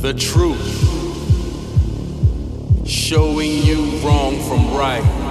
The truth, showing you wrong from right.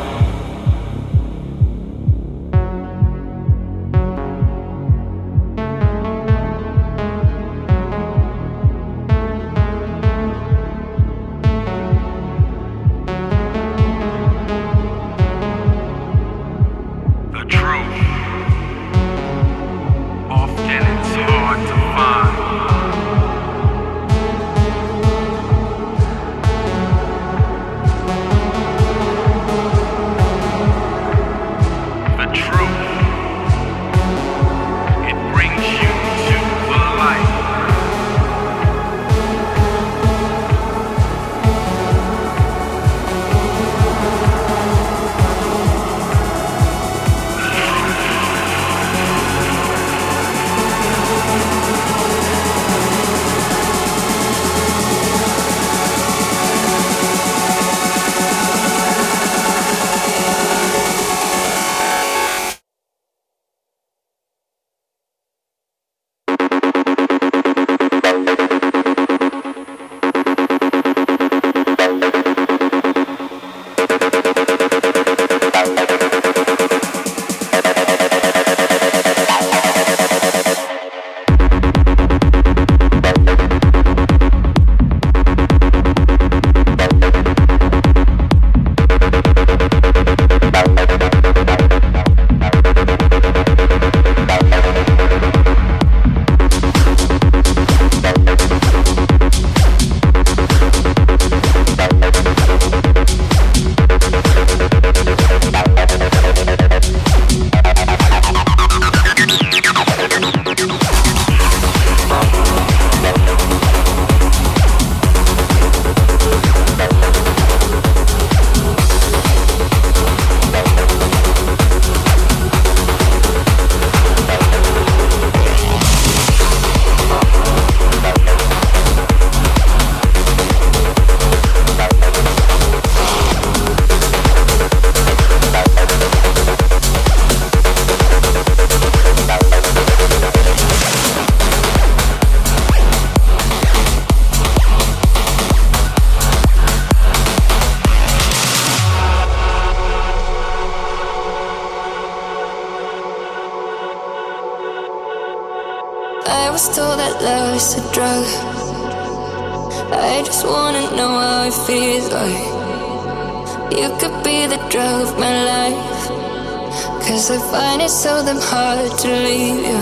So damn hard to leave you.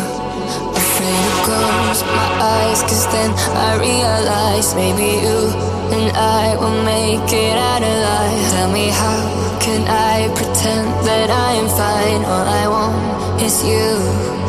Afraid to close my eyes, cause then I realize maybe you and I will make it out alive. Tell me, how can I pretend that I am fine? All I want is you.